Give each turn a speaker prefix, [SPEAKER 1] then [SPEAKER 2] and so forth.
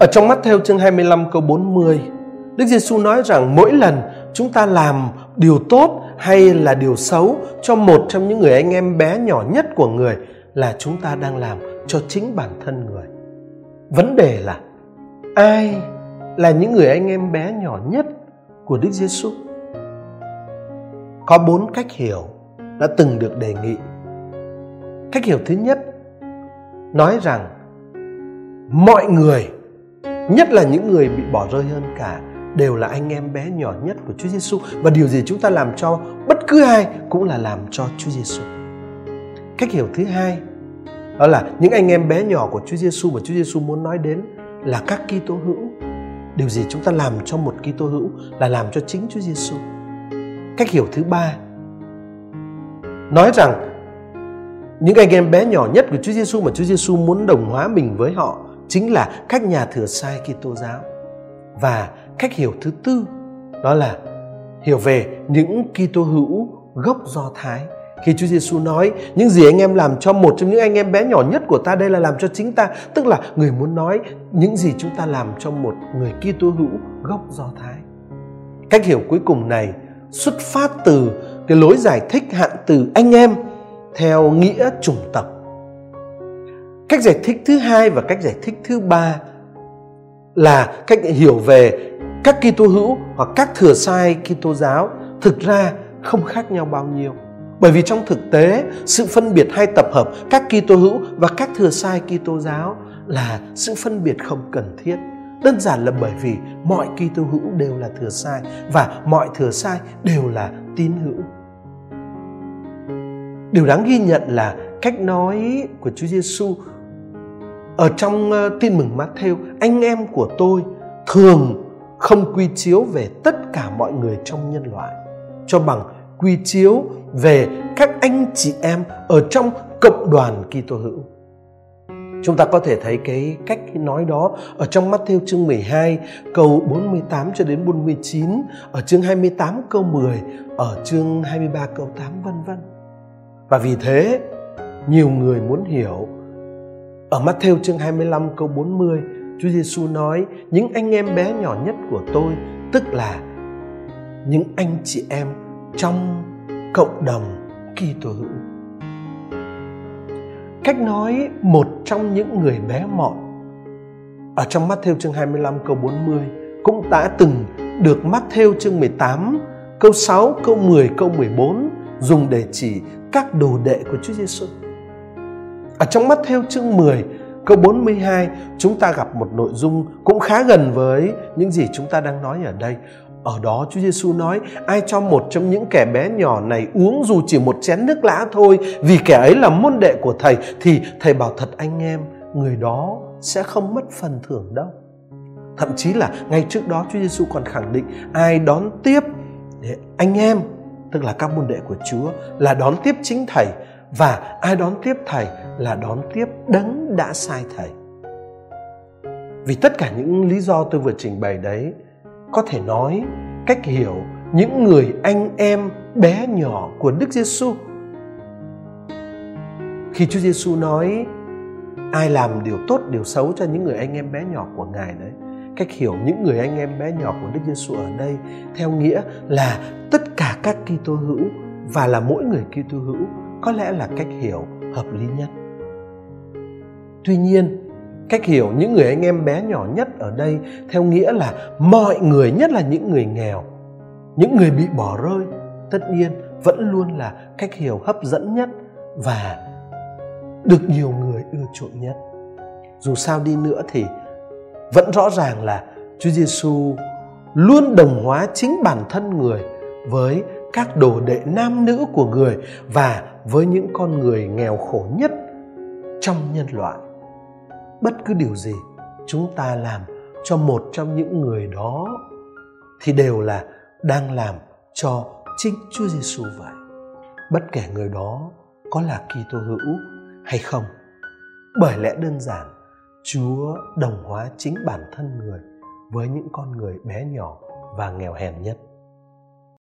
[SPEAKER 1] Ở trong mắt theo chương 25 câu 40, Đức Giêsu nói rằng mỗi lần chúng ta làm điều tốt hay là điều xấu cho một trong những người anh em bé nhỏ nhất của người là chúng ta đang làm cho chính bản thân người. Vấn đề là ai là những người anh em bé nhỏ nhất của Đức Giêsu? Có bốn cách hiểu đã từng được đề nghị. Cách hiểu thứ nhất nói rằng mọi người, nhất là những người bị bỏ rơi hơn cả, đều là anh em bé nhỏ nhất của Chúa Giêsu và điều gì chúng ta làm cho bất cứ ai cũng là làm cho Chúa Giêsu. Cách hiểu thứ hai đó là những anh em bé nhỏ của Chúa Giêsu mà Chúa Giêsu muốn nói đến là các Kitô hữu. Điều gì chúng ta làm cho một Kitô hữu là làm cho chính Chúa Giêsu. Cách hiểu thứ ba nói rằng những anh em bé nhỏ nhất của Chúa Giêsu mà Chúa Giêsu muốn đồng hóa mình với họ chính là các nhà thừa sai Kitô giáo. Và cách hiểu thứ tư đó là hiểu về những Kitô hữu gốc Do Thái. Khi Chúa Giêsu nói những gì anh em làm cho một trong những anh em bé nhỏ nhất của ta đây là làm cho chính ta, tức là người muốn nói những gì chúng ta làm cho một người Kitô hữu gốc Do Thái. Cách hiểu cuối cùng này xuất phát từ cái lối giải thích hạn từ anh em theo nghĩa chủng tộc. Cách giải thích thứ hai và cách giải thích thứ ba là cách hiểu về các Kitô hữu hoặc các thừa sai Kitô giáo thực ra không khác nhau bao nhiêu. Bởi vì trong thực tế, sự phân biệt hay tập hợp các Kitô hữu và các thừa sai Kitô giáo là sự phân biệt không cần thiết. Đơn giản là bởi vì mọi Kitô hữu đều là thừa sai và mọi thừa sai đều là tín hữu. Điều đáng ghi nhận là cách nói của Chúa Giêsu ở trong ờ, tin mừng Matthew, anh em của tôi thường không quy chiếu về tất cả mọi người trong nhân loại cho bằng quy chiếu về các anh chị em ở trong cộng đoàn Kitô hữu. Chúng ta có thể thấy cái cách nói đó ở trong Matthew chương 12 câu 48 cho đến 49, ở chương 28 câu 10, ở chương 23 câu 8 vân vân. Và vì thế, nhiều người muốn hiểu ở Matthew chương 25 câu 40, Chúa Giêsu nói: "Những anh em bé nhỏ nhất của tôi, tức là những anh chị em trong cộng đồng Kitô hữu." Cách nói một trong những người bé mọn ở trong Matthew chương 25 câu 40 cũng đã từng được Matthew chương 18 câu 6, câu 10, câu 14 dùng để chỉ các đồ đệ của Chúa Giêsu. Ở trong mắt theo chương 10 câu 42 chúng ta gặp một nội dung cũng khá gần với những gì chúng ta đang nói ở đây. Ở đó Chúa Giêsu nói, ai cho một trong những kẻ bé nhỏ này uống dù chỉ một chén nước lã thôi, vì kẻ ấy là môn đệ của thầy, thì thầy bảo thật anh em, người đó sẽ không mất phần thưởng đâu. Thậm chí là ngay trước đó Chúa Giêsu còn khẳng định, ai đón tiếp, để anh em, tức là các môn đệ của Chúa, là đón tiếp chính thầy và ai đón tiếp thầy là đón tiếp đấng đã sai thầy. Vì tất cả những lý do tôi vừa trình bày đấy có thể nói cách hiểu những người anh em bé nhỏ của Đức Giêsu. Khi Chúa Giêsu nói, ai làm điều tốt, điều xấu cho những người anh em bé nhỏ của Ngài đấy cách hiểu những người anh em bé nhỏ của Đức Giêsu ở đây theo nghĩa là tất cả các Kitô hữu và là mỗi người Kitô hữu có lẽ là cách hiểu hợp lý nhất. Tuy nhiên, cách hiểu những người anh em bé nhỏ nhất ở đây theo nghĩa là mọi người nhất là những người nghèo, những người bị bỏ rơi, tất nhiên vẫn luôn là cách hiểu hấp dẫn nhất và được nhiều người ưa chuộng nhất. Dù sao đi nữa thì vẫn rõ ràng là Chúa Giêsu luôn đồng hóa chính bản thân người với các đồ đệ nam nữ của người và với những con người nghèo khổ nhất trong nhân loại. Bất cứ điều gì chúng ta làm cho một trong những người đó thì đều là đang làm cho chính Chúa Giêsu vậy. Bất kể người đó có là Kitô hữu hay không. Bởi lẽ đơn giản, Chúa đồng hóa chính bản thân người với những con người bé nhỏ và nghèo hèn nhất.